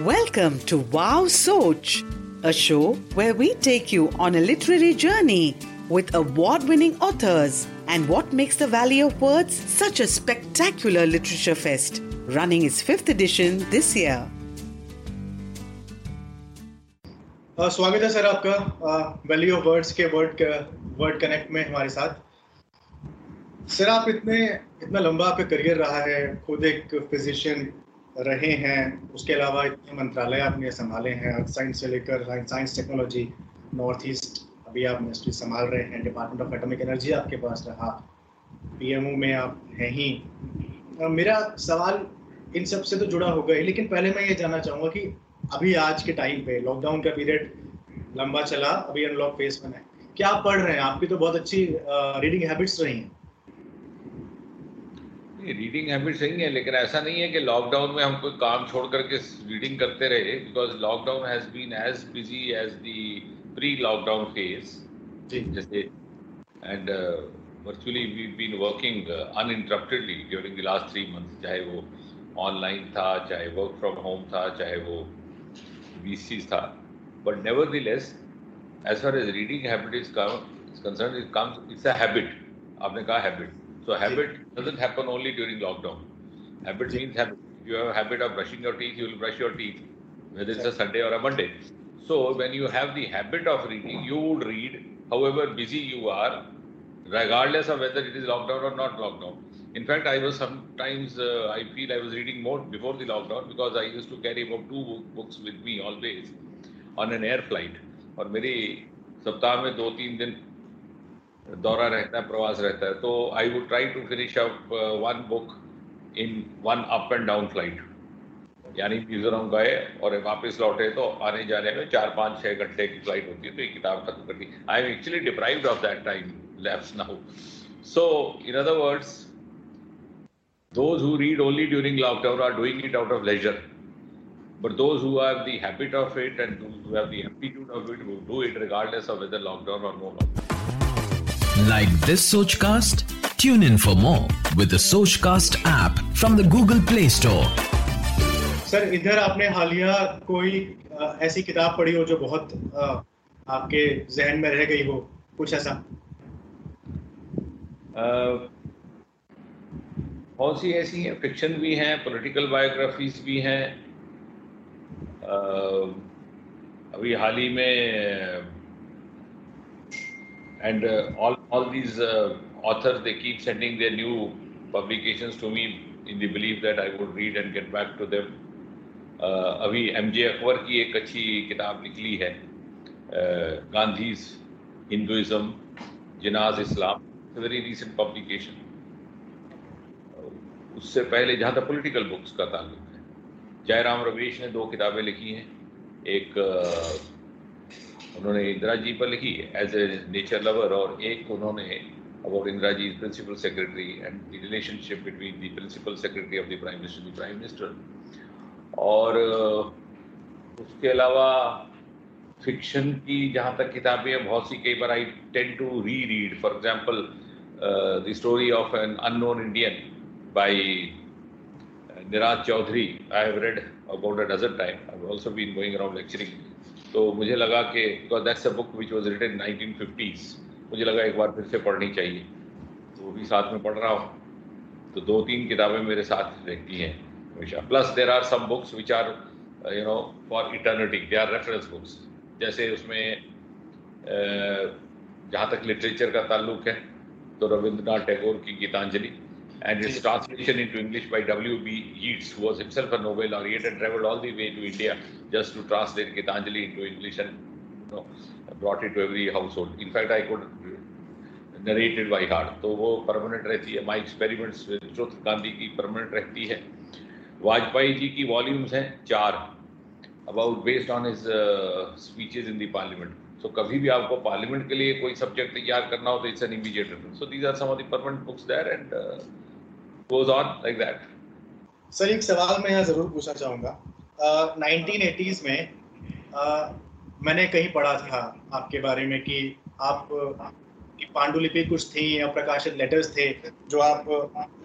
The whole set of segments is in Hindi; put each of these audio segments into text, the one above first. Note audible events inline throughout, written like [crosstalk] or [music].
Welcome to Wow Soch, a show where we take you on a literary journey with award winning authors and what makes the Valley of Words such a spectacular literature fest, running its fifth edition this year. Uh, स्वागत है सर आपका वैल्यू ऑफ वर्ड्स के वर्ड वर्ड कनेक्ट में हमारे साथ सर आप इतने इतना लंबा आपका करियर रहा है खुद एक फिजिशियन रहे हैं, उसके अलावा इतने मंत्रालय आपने संभाले हैं, अर्थ साइंस से लेकर साइंस टेक्नोलॉजी नॉर्थ ईस्ट अभी आप मिनिस्ट्री संभाल रहे हैं डिपार्टमेंट ऑफ़ एटॉमिक एनर्जी आपके पास रहा पीएमओ में आप हैं ही। मेरा सवाल इन सबसे तो जुड़ा होगा ही, लेकिन पहले मैं ये जानना चाहूँगा कि अभी आज के टाइम पे लॉकडाउन का पीरियड लंबा चला, अभी अनलॉक फ़ेज़ में है। क्या आप पढ़ रहे हैं? आपकी तो बहुत अच्छी रीडिंग हैबिट्स रही हैं। रीडिंग हैबिट सही है लेकिन ऐसा नहीं है कि लॉकडाउन में हम कोई काम छोड़ करके रीडिंग करते रहे because lockdown has been as busy as the pre lockdown phase जैसे and virtually we been working uninterruptedly during the last three month चाहे वो ऑनलाइन था चाहे वर्क फ्रॉम होम था चाहे वो बी वी था। But nevertheless as far as reading habit is concern it comes it's a habit आपने कहा habit So habit doesn't happen only during lockdown. Habit means habit. If you have a habit of brushing your teeth, you will brush your teeth, whether it's a Sunday or a Monday. So when you have the habit of reading, you would read however busy you are, regardless of whether it is lockdown or not lockdown. In fact, I was sometimes, uh, I feel I was reading more before the lockdown because I used to carry about two books with me always on an air flight. और मेरी सप्ताह में दो तीन दिन दौरा रहता है, प्रवास रहता है तो I would try to finish up one book in one up and down flight यानी मिजोरम गए और वापस लौटे तो आने जाने में चार, पाँच छः घंटे की फ़्लाइट होती है तो ये किताब खत्म कर दी। I am actually deprive of that time labs हो so in other words those who read only during lockdown are doing it out of leisure But those who have the habit of it and those who have the aptitude of it will do it regardless of whether lockdown or no lockdown. Like this Sochcast? Tune in for more with the Sochcast app from the Google Play Store. Sir इधर आपने हालिया कोई ऐसी किताब पढ़ी हो जो बहुत आपके जहन में रह गई हो कुछ ऐसा बहुत सी ऐसी हैं फिक्शन भी हैं पॉलिटिकल बायोग्राफीज भी हैं अभी हाल ही में and uh, all all these uh, authors they keep sending their new publications to me in the belief that I would read and get back to them. Uh, अभी एम जे अकबर की एक अच्छी किताब निकली है Gandhi's Hinduism Jinnah's Islam very recent publication उससे पहले जहाँ तक पॉलिटिकल बुक्स का ताल्लुक है जयराम रवेश ने दो किताबें लिखी हैं एक उन्होंने इंदिरा जी पर लिखी एज ए नेचर लवर और एक उन्होंने about Indira ji principal secretary and the relationship between the principal secretary of the prime minister the prime minister और उसके अलावा फिक्शन की जहाँ तक किताबें हैं, बहुत सी कई बार I tend to re read for example the story of an unknown Indian by Niraj Chaudhuri I have read about a dozen time I also been going around lecturing तो मुझे लगा कि because that's a book which was written nineteen fifties मुझे लगा एक बार फिर से पढ़नी चाहिए। तो वो भी साथ में पढ़ रहा हूँ। तो दो तीन किताबें मेरे साथ रहती हैं हमेशा। Plus there are some books which are you know for eternity they are reference books जैसे उसमें uh, जहाँ तक लिटरेचर का ताल्लुक है तो रविंद्रनाथ टैगोर की Geetanjali. and its translation into English by W.B. Yeats, who was himself a Nobel laureate and traveled all the way to India just to translate Gitanjali into English and you know, brought it to every household. In fact, I could narrate it by heart. तो वो परमानेंट रहती है माई एक्सपेरिमेंट्स विद गांधी की परमानेंट रहती है वाजपेयी जी की वॉल्यूम्स हैं चार about based on his speeches in the parliament सो कभी भी आपको पार्लियामेंट के लिए कोई सब्जेक्ट तैयार करना हो तो it's an immediate reference so these are some of the permanent books there and goes on like that. Sir एक सवाल मैं यहाँ ज़रूर पूछना चाहूँगा। नाइनटीन uh, एटीज में uh, मैंने कहीं पढ़ा था आपके बारे में कि आप की पांडुलिपि कुछ थी या प्रकाशित लेटर्स थे जो आप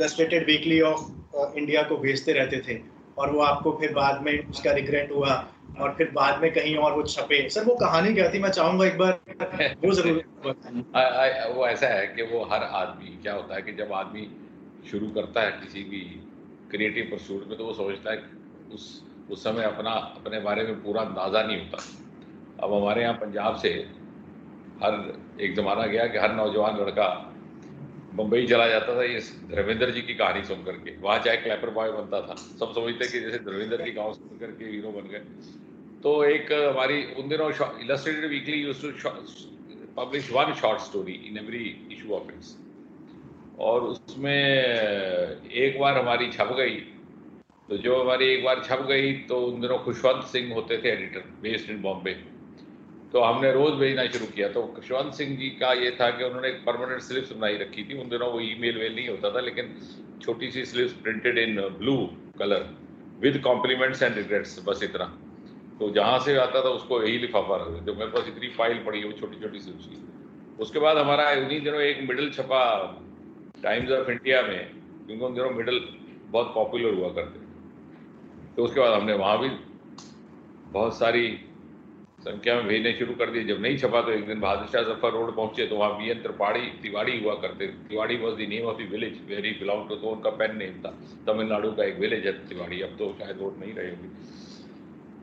इलस्ट्रेटेड वीकली ऑफ़ इंडिया को भेजते रहते थे। और वो आपको फिर बाद में उसका रिग्रेट हुआ और फिर बाद में कहीं और वो छपे। सर वो कहानी क्या थी? मैं चाहूँगा एक बार [laughs] वो ज़रूर वो ऐसा है कि वो हर आदमी क्या होता है कि जब आदमी शुरू करता है किसी भी क्रिएटिव परसूट में तो वो सोचता है उस उस समय अपना अपने बारे में पूरा अंदाज़ा नहीं होता। अब हमारे यहाँ पंजाब से हर एक ज़माना गया कि हर नौजवान लड़का मुंबई चला जाता था, ये धर्मेंद्र जी की कहानी सुन करके। वहाँ चाहे क्लैपर बॉय बनता था। सब समझते कि जैसे धर्मेंद्र की गाँव सुन करके हीरो बन गए। तो एक हमारी, उन दिनों Illustrated Weekly use to publish one short story in every issue of its और उसमें एक बार हमारी छप गई। तो जो हमारी एक बार छप गई तो उन दिनों खुशवंत सिंह होते थे एडिटर बेस्ड इन बॉम्बे तो हमने रोज़ भेजना शुरू किया। तो खुशवंत सिंह जी का ये था कि उन्होंने एक परमानेंट स्लिप्स बनाई रखी थी। उन दिनों वो ईमेल वेल नहीं होता था, लेकिन छोटी सी slips printed in blue colour with compliments and regrets बस इतना। तो जहाँ से आता था उसको यही लिफाफा रखते तो मेरे पास इतनी फ़ाइल पड़ी है वो छोटी छोटी स्लिप्स की। उसके बाद हमारा उन्हीं दिनों एक मिडल छपा टाइम्स ऑफ़ इंडिया में, क्योंकि उन दिनों मिडल बहुत पॉपुलर हुआ करते तो उसके बाद हमने वहाँ भी बहुत सारी संख्या में भेजने शुरू कर दिए। जब नहीं छपा तो एक दिन बहादुर शाह ज़फ़र रोड पहुँचे तो वहाँ बी एन त्रिपाड़ी तिवाड़ी हुआ करते। Tiwari was the name of the village very belong to तो उनका पेन नेम था। तमिलनाडु का एक विलेज है तिवाड़ी। अब तो शायद रोड नहीं रहे होगी।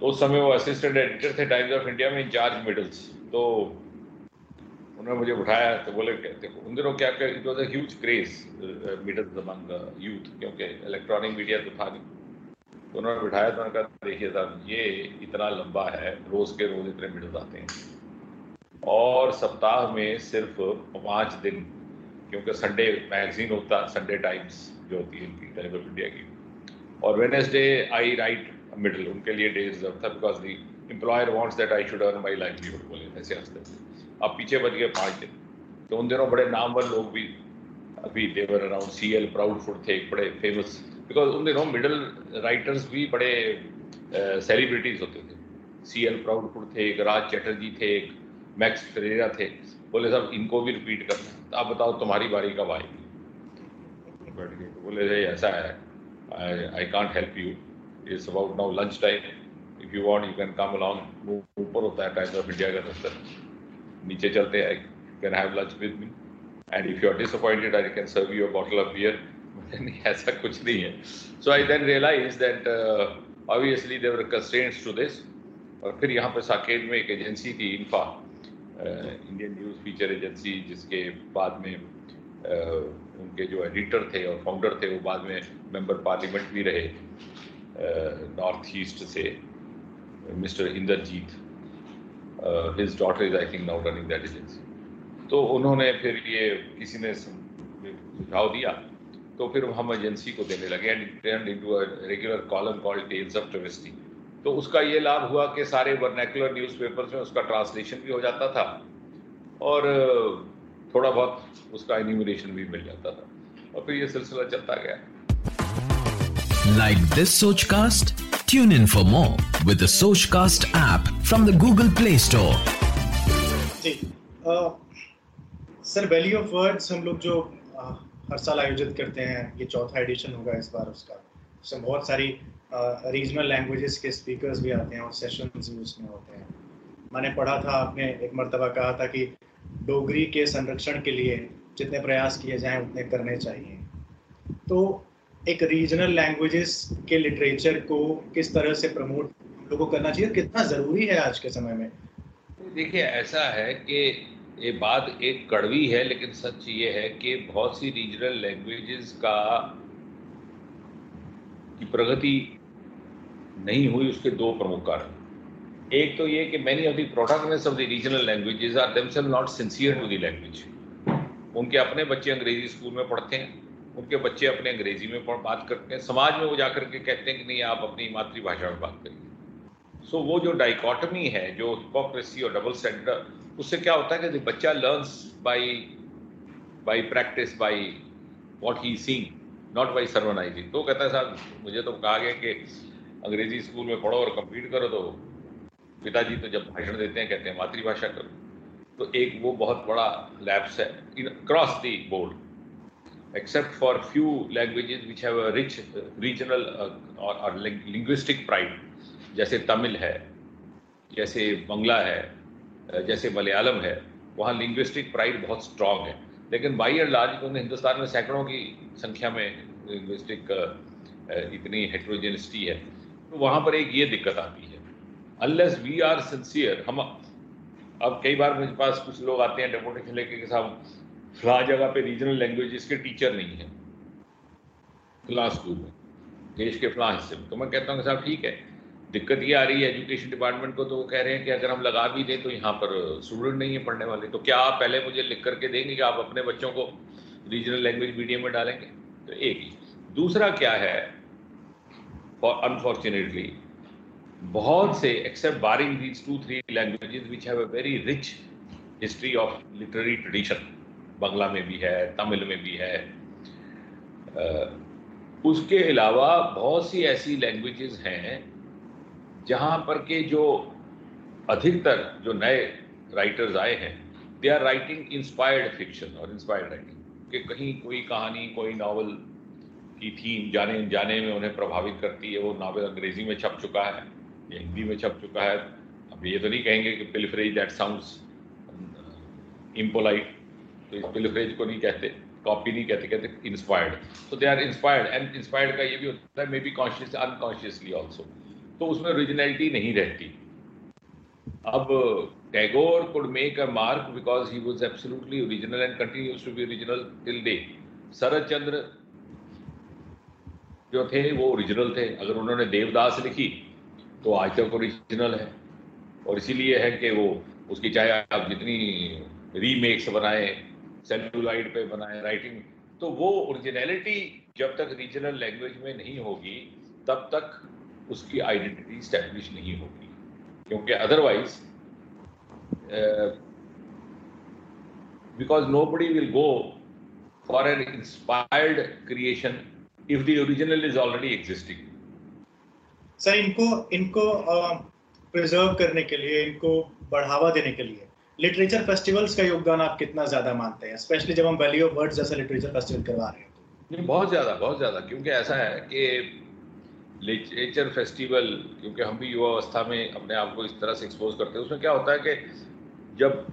तो उस समय वो असिस्टेंट एडिटर थे टाइम्स ऑफ़ इंडिया में इंचार्ज मिडल्स तो उन्होंने मुझे उठाया तो बोले, देखो, उन दिनों क्या it was a craze middles among youth क्योंकि इलेक्ट्रॉनिक मीडिया तो था नहीं। उन्होंने बिठाया तो उन्होंने कहा देखिए साहब, ये इतना लंबा है, रोज के रोज इतने मिडल्स आते हैं। और सप्ताह में सिर्फ़ पाँच दिन, क्योंकि संडे मैगजीन होता संडे टाइम्स जो होती है इनकी टाइम्स ऑफ़ इंडिया की। और वेनेसडे आई राइट मिडल उनके लिए डे रिज़र्व था because the employer wants that I should earn my livelihood बोले, ऐसे हँसते अब पीछे बच गए पाँच दिन। तो उन दिनों बड़े नामवर लोग भी, अभी they were around C L proud food थे, एक बड़े फ़ेमस बिकॉज़ उन दिनों मिडल राइटर्स भी बड़े सेलिब्रिटीज होते थे। सी एल प्राउड फ़ूड थे, एक राज चैटर्जी थे, एक मैक्स फ्रेरा थे। बोले साहब इनको भी रिपीट करना तो आप बताओ, तुम्हारी बारी कब आएगी? बैठ गए। तो बोले ऐसा है। I can't help you it's about now lunch time if you want you can come along ऊपर होता है टाइम्स ऑफ़ इंडिया का दफ्तर। नीचे चलते हैं। Can have lunch with me and if you are disappointed I can serve you a bottle of beer नहीं [laughs] ऐसा कुछ नहीं है। So I then realise that obviously they were constraints to this और फिर यहाँ पर साकेत में एक एजेंसी थी INFA Indian news feature agency जिसके बाद में uh, उनके जो एडिटर थे और फाउंडर थे वो बाद में मेंबर पार्लियामेंट भी रहे नॉर्थ uh, ईस्ट से mister Inderjit his daughter is I think now running that agency तो उन्होंने फिर ये किसी ने सुझाव दिया तो फिर हम एजेंसी को देने लगे and turn into a regular column called tales of travesty तो उसका ये लाभ हुआ कि सारे वर्नैकुलर न्यूज़पेपर्स में उसका ट्रांसलेशन भी हो जाता था और थोड़ा बहुत उसका एन्यूमरेशन भी मिल जाता था। और फिर ये सिलसिला चलता गया। Like this Sochcast tune in for more with the Sochcast app from the Google Play Store. जी सर वैल्यू ऑफ़ वर्ड्स हम लोग जो हर साल आयोजित करते हैं। ये चौथा एडिशन होगा इस बार उसका। उसमें बहुत सारी रीजनल लैंग्वेजेस के स्पीकर्स भी आते हैं और सेशंस भी उसमें होते हैं। मैंने पढ़ा था, आपने एक मरतबा कहा था कि डोगरी के संरक्षण के लिए जितने प्रयास किए जाएँ, उतने करने चाहिए। तो एक रीजनल लैंग्वेजेस के लिटरेचर को किस तरह से प्रमोट लोगों को करना चाहिए कितना ज़रूरी है आज के समय में? देखिए, ऐसा है कि ये बात एक कड़वी है लेकिन सच ये है कि बहुत सी रीजनल लैंग्वेजेस का की प्रगति नहीं हुई उसके दो प्रमुख कारण। एक तो ये कि many of the protagonist of the regional languages are themselves not sincere to the language उनके अपने बच्चे अंग्रेज़ी स्कूल में पढ़ते हैं उनके बच्चे अपने अंग्रेज़ी में बात करते हैं समाज में वो जाकर के कहते हैं कि नहीं आप अपनी मातृभाषा में बात करिए। सो so, वो जो डाइकॉटमी है जो हिपोक्रेसी और डबल स्टैंडर्ड उससे क्या होता है कि बच्चा learns by by practice by what he seeing not by सर्वनाइजिंग तो कहता है साहब मुझे तो कहा गया कि अंग्रेज़ी स्कूल में पढ़ो और कंप्लीट करो तो पिताजी तो जब भाषण देते हैं कहते हैं मातृभाषा करो. तो एक वो बहुत बड़ा लैब्स है cross the board except for few languages uh, regional uh, or, or linguistic pride, जैसे तमिल है जैसे बंगला है जैसे मलयालम है, वहाँ लिंग्विस्टिक प्राइड बहुत स्ट्रांग है। लेकिन बाई एंड लार्ज क्योंकि हिंदुस्तान में सैकड़ों की संख्या में लिंग्विस्टिक इतनी हेट्रोजेनिसिटी है। तो वहाँ पर एक ये दिक्कत आती है। अनलेस वी आर सिंसियर हम अब कई बार मेरे पास कुछ लोग आते हैं डेपुटेशन लेके के साहब फला जगह पे रीजनल लैंग्वेज के टीचर नहीं है। फला स्कूल में, देश के फला हिस्से में। तो मैं कहता हूँ कि साहब, ठीक है। दिक्कत ये आ रही है एजुकेशन डिपार्टमेंट को तो वो कह रहे हैं कि अगर हम लगा भी दें तो यहाँ पर स्टूडेंट नहीं है पढ़ने वाले। तो क्या आप पहले मुझे लिख करके देंगे कि आप अपने बच्चों को रीजनल लैंग्वेज मीडियम में डालेंगे? तो एक ही। दूसरा क्या है अनफॉर्चुनेटली बहुत से except barring these two three languages which have a very rich history of literary tradition Bangla में भी है तमिल में भी है उसके अलावा बहुत सी ऐसी लैंग्वेजेस हैं जहाँ पर के जो अधिकतर जो नए राइटर्स आए हैं they are writing inspired fiction और इंस्पायर्ड राइटिंग कि कहीं कोई कहानी, कोई नावल की थीम जाने जाने में उन्हें प्रभावित करती है, वो नावल अंग्रेज़ी में छप चुका है या हिंदी में छप चुका है। अब ये तो नहीं कहेंगे कि पिलफ्रेज दैट साउंड्स इम्पोलाइट तो इस पिलफ्रेज को नहीं कहते कॉपी नहीं कहते कहते इंस्पायर्ड तो they are inspired and inspired का ये भी होता है may be conscious unconsciously also तो उसमें ओरिजिनलिटी नहीं रहती। अब Tagore could make a mark because he was absolutely original and continues to be original till day Sharat Chandra जो थे, वो ओरिजिनल थे। अगर उन्होंने देवदास लिखी तो आज तक ओरिजिनल है। और इसीलिए है कि वो, उसकी चाहे आप जितनी रीमेक्स बनाए सेलुलाइड पे बनाए राइटिंग तो वो ओरिजिनलिटी जब तक रीजनल लैंग्वेज में नहीं होगी, तब तक उसकी आइडेंटिटी स्टैब्लिश नहीं होगी। क्योंकि otherwise because nobody will go for an inspired creation if the original is already existing sir इनको इनको प्रिजर्व uh, करने के लिए इनको बढ़ावा देने के लिए लिटरेचर फेस्टिवल्स का योगदान आप कितना ज़्यादा मानते हैं? स्पेशली जब हम वैल्यू ऑफ़ वर्ड्स जैसा लिटरेचर फेस्टिवल करवा रहे हैं। बहुत ज़्यादा बहुत ज़्यादा क्योंकि ऐसा है कि लिटरेचर फेस्टिवल क्योंकि हम भी युवा अवस्था में अपने आप को इस तरह से एक्सपोज करते हैं। उसमें क्या होता है कि जब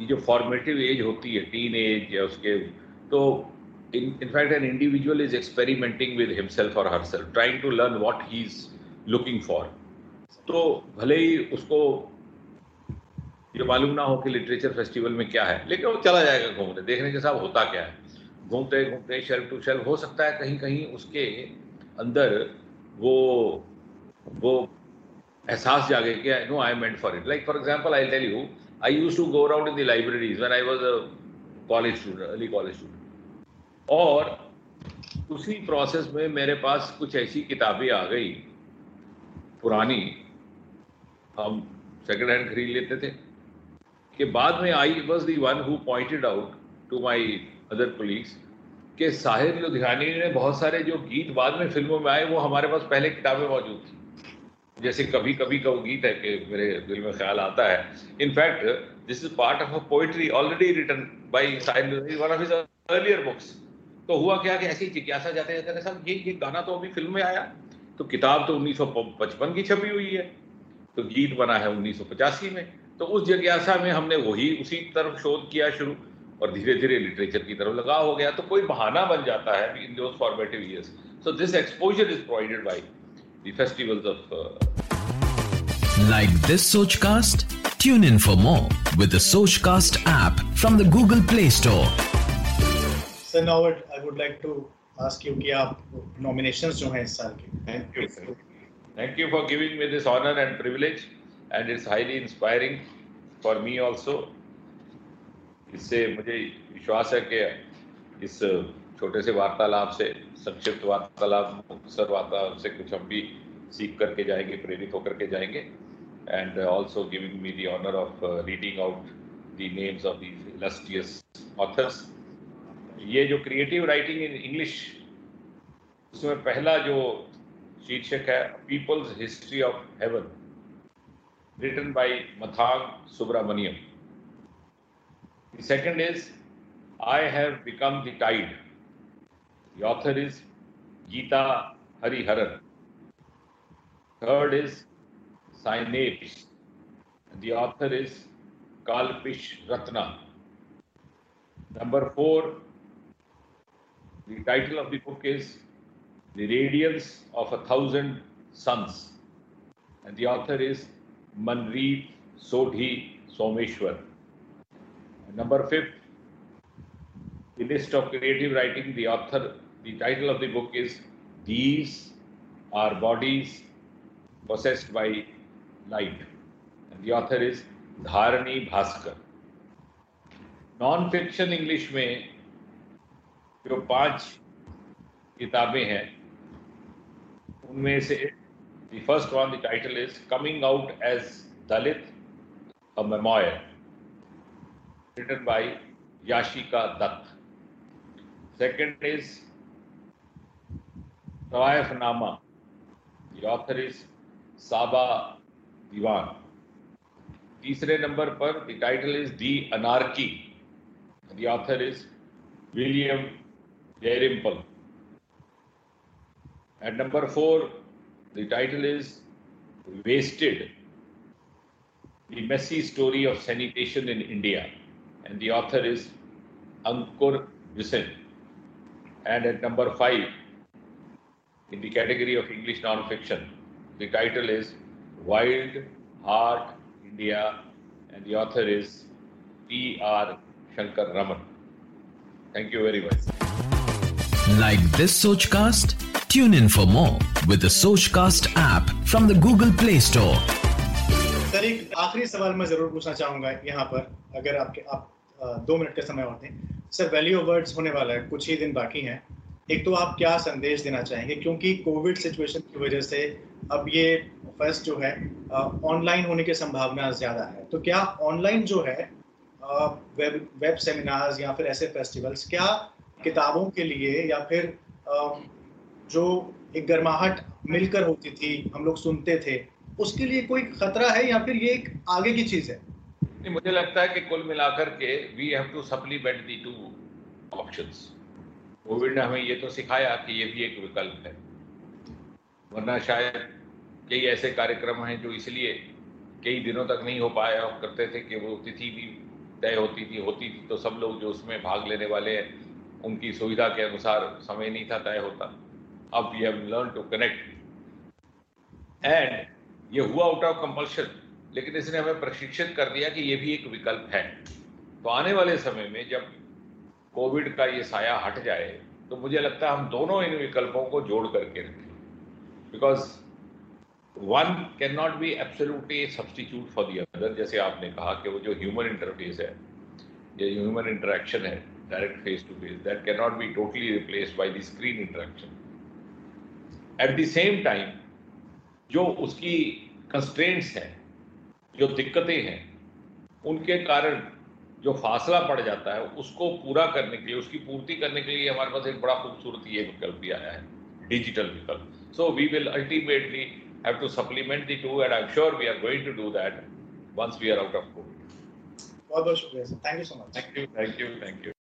ये जो फॉर्मेटिव एज होती है टीन एज या उसके तो in in fact an individual is experimenting with himself और herself trying to learn what he is looking for तो भले ही उसको ये मालूम ना हो कि लिटरेचर फेस्टिवल में क्या है, लेकिन वो चला जाएगा घूमने, देखने के साथ होता क्या है। घूमते घूमते शेल्फ टू शेल्फ हो सकता है कहीं कहीं उसके अंदर वो वो एहसास जागे कि no I meant for it like for example I tell you I used to go around in the libraries when I was a college student early college student और उसी प्रोसेस में मेरे पास कुछ ऐसी किताबें आ गई, पुरानी, हम सेकंड हैंड खरीद लेते थे। कि बाद में I was the one who pointed out to my other police कि साहिर लुधियानी ने बहुत सारे जो गीत बाद में फ़िल्मों में आए, वो हमारे पास पहले किताबें मौजूद थी। जैसे कभी कभी का वो गीत है कि मेरे दिल में ख्याल आता है। In fact this is part of a poetry already written by Sahir one of his earlier books तो हुआ क्या कि ऐसी जिज्ञासा जाते जाते साहब ये ये गाना तो अभी फ़िल्म में आया। तो किताब तो 1955 की छपी हुई है। तो गीत बना है 1985 में। तो उस जिज्ञासा में हमने वही उसी तरफ़ शोध किया शुरू। और धीरे धीरे लिटरेचर की तरफ़ लगाव हो गया तो कोई बहाना बन जाता है इन दो formative years so this exposure is provided by devils of like this Sochcast tune in for more with Sochcast app from the Google Play Store sir now what I would like to ask you कि आप जो हैं इस साल के। Thank you for giving me honour and privilege and it's inspiring for me also इससे मुझे विश्वास है कि इस छोटे से वार्तालाप से, संक्षिप्त वार्तालाप मुख्तसर वार्तालाप से कुछ हम भी सीख करके जाएँगे, प्रेरित होकर के जाएँगे। And also giving me the honour of reading out the names of these illustrious authors ये जो क्रिएटिव राइटिंग इन इंग्लिश उसमें पहला जो शीर्षक है people's history of heaven written by Mathangi Subramanian The second is I have become the tide. The author is Geeta Hariharan. Third is Synapse. The author is Kalpish Ratna. Number four, the title of the book is The Radiance of a Thousand Suns. And the author is Manreet Sodhi Someshwar. Number fifth, the list of creative writing, the author, the title of the book is These Are Bodies Possessed by Light. And the author is Dharani Bhaskar. Non fiction English में जो पाँच किताबें हैं उनमें से the first one the title is coming out as Dalit a memoir written by Yashika Dutt. Second is Tawaif Nama. The author is Saba Diwan. तीसरे नंबर पर the title is the anarchy the author is William Dalrymple at number four the title is wasted the messy story of sanitation in India and the author is Ankur Visin. And at number five, in the category of English non-fiction, the title is Wild Heart India, and the author is P. R. Shankar Raman. Thank you very much. Like this Sochcast? Tune in for more with the Sochcast app from the Google Play Store. Sir एक आखिरी सवाल मैं जरूर पूछना चाहूंगा यहाँ पर अगर आपके आप अ, दो मिनट का समय और दें। सर वैल्यू वर्ड्स होने वाला है, कुछ ही दिन बाकी हैं। एक तो आप क्या संदेश देना चाहेंगे? क्योंकि कोविड सिचुएशन की वजह से अब ये फेस्ट जो है ऑनलाइन होने की संभावना ज़्यादा है। तो क्या ऑनलाइन जो है वेब वेब सेमिनार्स या फिर ऐसे फेस्टिवल्स क्या किताबों के लिए या फिर जो एक गर्माहट मिलकर होती थी, हम लोग सुनते थे, उसके लिए कोई खतरा है या फिर ये एक आगे की चीज़ है? नहीं, मुझे लगता है कि कुल मिलाकर के we have to supplement the two options Covid ने हमें ये तो सिखाया कि ये भी एक विकल्प है। वरना शायद कई ऐसे कार्यक्रम हैं जो इसलिए कई दिनों तक नहीं हो पाया और करते थे कि वो तिथि भी तय होती थी होती थी तो सब लोग जो उसमें भाग लेने वाले हैं उनकी सुविधा के अनुसार समय नहीं था तय होता। अब we have learn to connect and ये हुआ आउट ऑफ़ कंपल्शन लेकिन इसने हमें प्रशिक्षित कर दिया कि ये भी एक विकल्प है। तो आने वाले समय में जब कोविड का ये साया हट जाए तो मुझे लगता है हम दोनों इन विकल्पों को जोड़ करके रखें। Because one can not be absolutely substitute for the other जैसे आपने कहा कि वो जो ह्यूमन इंटरफेस है, ये ह्यूमन इंटरेक्शन है direct face to face that can not be totally replace by the screen interaction at the same time जो उसकी कंस्ट्रेंट्स हैं जो दिक्कतें हैं उनके कारण जो फासला पड़ जाता है उसको पूरा करने के लिए उसकी पूर्ति करने के लिए हमारे पास एक बड़ा खूबसूरत ये विकल्प भी आया है डिजिटल विकल्प। So we will ultimately have to supplement the two and I am sure we are going to do that once we are out of Covid बहुत बहुत शुक्रिया sir thank you so much thank you thank you thank you